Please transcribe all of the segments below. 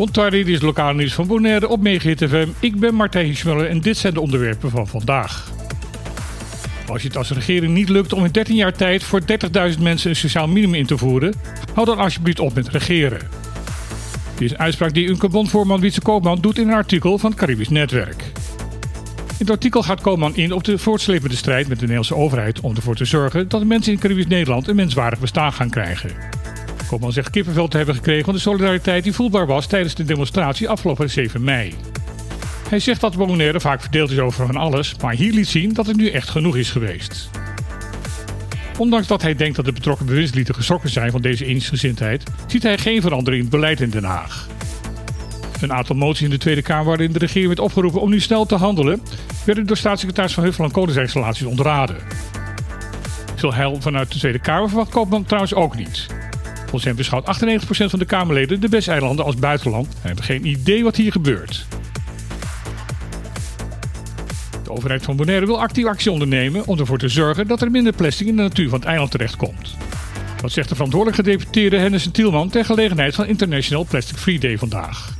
Bontardi, dit is lokaal nieuws van Bonaire op Megahit FM. Ik ben Martijn Schmuller en dit zijn de onderwerpen van vandaag. Als het als regering niet lukt om in 13 jaar tijd voor 30.000 mensen een sociaal minimum in te voeren, hou dan alsjeblieft op met regeren. Dit is een uitspraak die Unkebondvoorman Wietse Koopman doet in een artikel van het Caribisch Netwerk. In het artikel gaat Koopman in op de voortslepende strijd met de Nederlandse overheid om ervoor te zorgen dat de mensen in Caribisch Nederland een menswaardig bestaan gaan krijgen. Koopman zegt kippenvel te hebben gekregen van de solidariteit die voelbaar was tijdens de demonstratie afgelopen 7 mei. Hij zegt dat de Bonaire vaak verdeeld is over van alles, maar hier liet zien dat het nu echt genoeg is geweest. Ondanks dat hij denkt dat de betrokken bewindslieden geschrokken zijn van deze eensgezindheid, ziet hij geen verandering in het beleid in Den Haag. Een aantal moties in de Tweede Kamer waarin de regering werd opgeroepen om nu snel te handelen, werden door staatssecretaris Van Huffel en ontraden. Veel heil vanuit de Tweede Kamer verwacht Koopman trouwens ook niet. Volgens hem beschouwt 98% van de Kamerleden de Bes-eilanden als buitenland en hebben geen idee wat hier gebeurt. De overheid van Bonaire wil actief actie ondernemen om ervoor te zorgen dat er minder plastic in de natuur van het eiland terechtkomt. Dat zegt de verantwoordelijke gedeputeerde Hennis Tielman ter gelegenheid van International Plastic Free Day vandaag.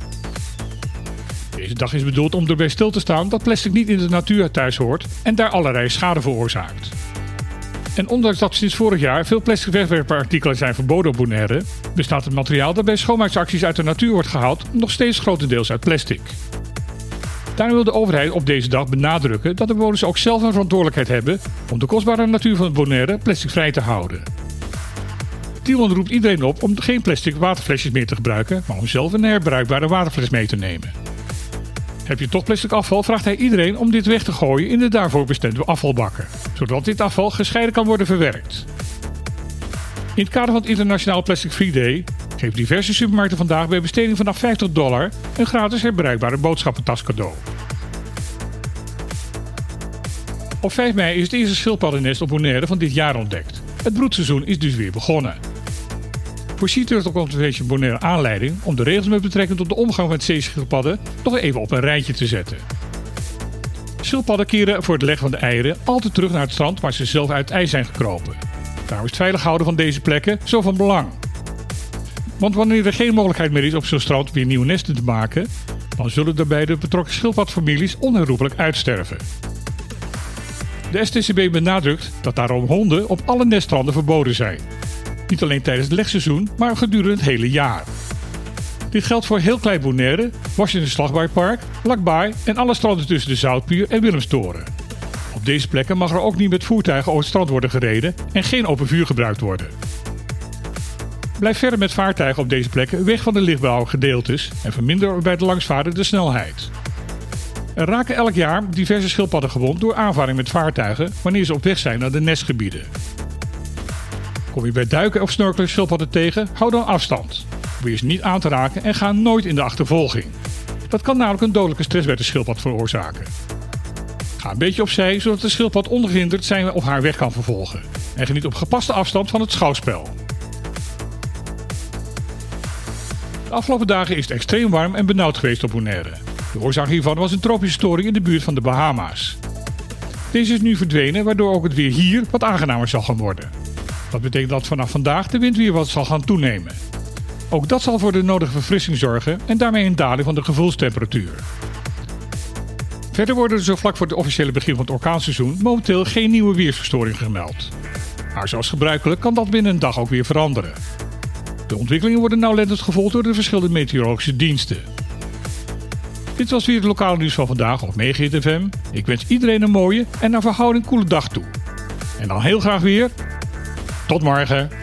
Deze dag is bedoeld om erbij stil te staan dat plastic niet in de natuur thuis hoort en daar allerlei schade veroorzaakt. En ondanks dat sinds vorig jaar veel plastic wegwerpartikelen zijn verboden op Bonaire, bestaat het materiaal dat bij schoonmaaksacties uit de natuur wordt gehaald nog steeds grotendeels uit plastic. Daarom wil de overheid op deze dag benadrukken dat de bewoners ook zelf een verantwoordelijkheid hebben om de kostbare natuur van Bonaire plasticvrij te houden. Tielman roept iedereen op om geen plastic waterflesjes meer te gebruiken, maar om zelf een herbruikbare waterfles mee te nemen. Heb je toch plastic afval, vraagt hij iedereen om dit weg te gooien in de daarvoor bestemde afvalbakken, zodat dit afval gescheiden kan worden verwerkt. In het kader van het Internationaal Plastic Free Day geven diverse supermarkten vandaag bij besteding vanaf 50 dollar een gratis herbruikbare boodschappentas cadeau. Op 5 mei is het eerste schildpaddennest op Bonaire van dit jaar ontdekt. Het broedseizoen is dus weer begonnen. Turtle Conservation Bonaire aanleiding om de regels met betrekking tot de omgang met zeeschildpadden nog even op een rijtje te zetten. Schildpadden keren voor het leggen van de eieren altijd terug naar het strand waar ze zelf uit het ijs zijn gekropen. Daarom is het veilig houden van deze plekken zo van belang. Want wanneer er geen mogelijkheid meer is op zo'n strand weer nieuwe nesten te maken, dan zullen daarbij de betrokken schildpadfamilies onherroepelijk uitsterven. De STCB benadrukt dat daarom honden op alle neststranden verboden zijn. Niet alleen tijdens het legseizoen, maar gedurende het hele jaar. Dit geldt voor heel klein Bonaire, Washington Slagbaarpark, Lakbaai en alle stranden tussen de Zoutpier en Willemstoren. Op deze plekken mag er ook niet met voertuigen over het strand worden gereden en geen open vuur gebruikt worden. Blijf verder met vaartuigen op deze plekken weg van de lichtbouwgedeeltes gedeeltes en verminder bij de langsvaren de snelheid. Er raken elk jaar diverse schildpadden gewond door aanvaring met vaartuigen wanneer ze op weg zijn naar de nestgebieden. Kom je bij duiken of snorkelen schildpadden tegen, hou dan afstand. Probeer ze niet aan te raken en ga nooit in de achtervolging. Dat kan namelijk een dodelijke stress bij de schildpad veroorzaken. Ga een beetje opzij zodat de schildpad ongehinderd zijn of haar weg kan vervolgen. En geniet op gepaste afstand van het schouwspel. De afgelopen dagen is het extreem warm en benauwd geweest op Bonaire. De oorzaak hiervan was een tropische storing in de buurt van de Bahama's. Deze is nu verdwenen, waardoor ook het weer hier wat aangenamer zal gaan worden. Dat betekent dat vanaf vandaag de wind weer wat zal gaan toenemen. Ook dat zal voor de nodige verfrissing zorgen en daarmee een daling van de gevoelstemperatuur. Verder worden er zo vlak voor het officiële begin van het orkaanseizoen momenteel geen nieuwe weersverstoringen gemeld. Maar zoals gebruikelijk kan dat binnen een dag ook weer veranderen. De ontwikkelingen worden nauwlettend gevolgd door de verschillende meteorologische diensten. Dit was weer het lokale nieuws van vandaag op Megahit FM. Ik wens iedereen een mooie en naar verhouding koele dag toe. En dan heel graag weer. Tot morgen.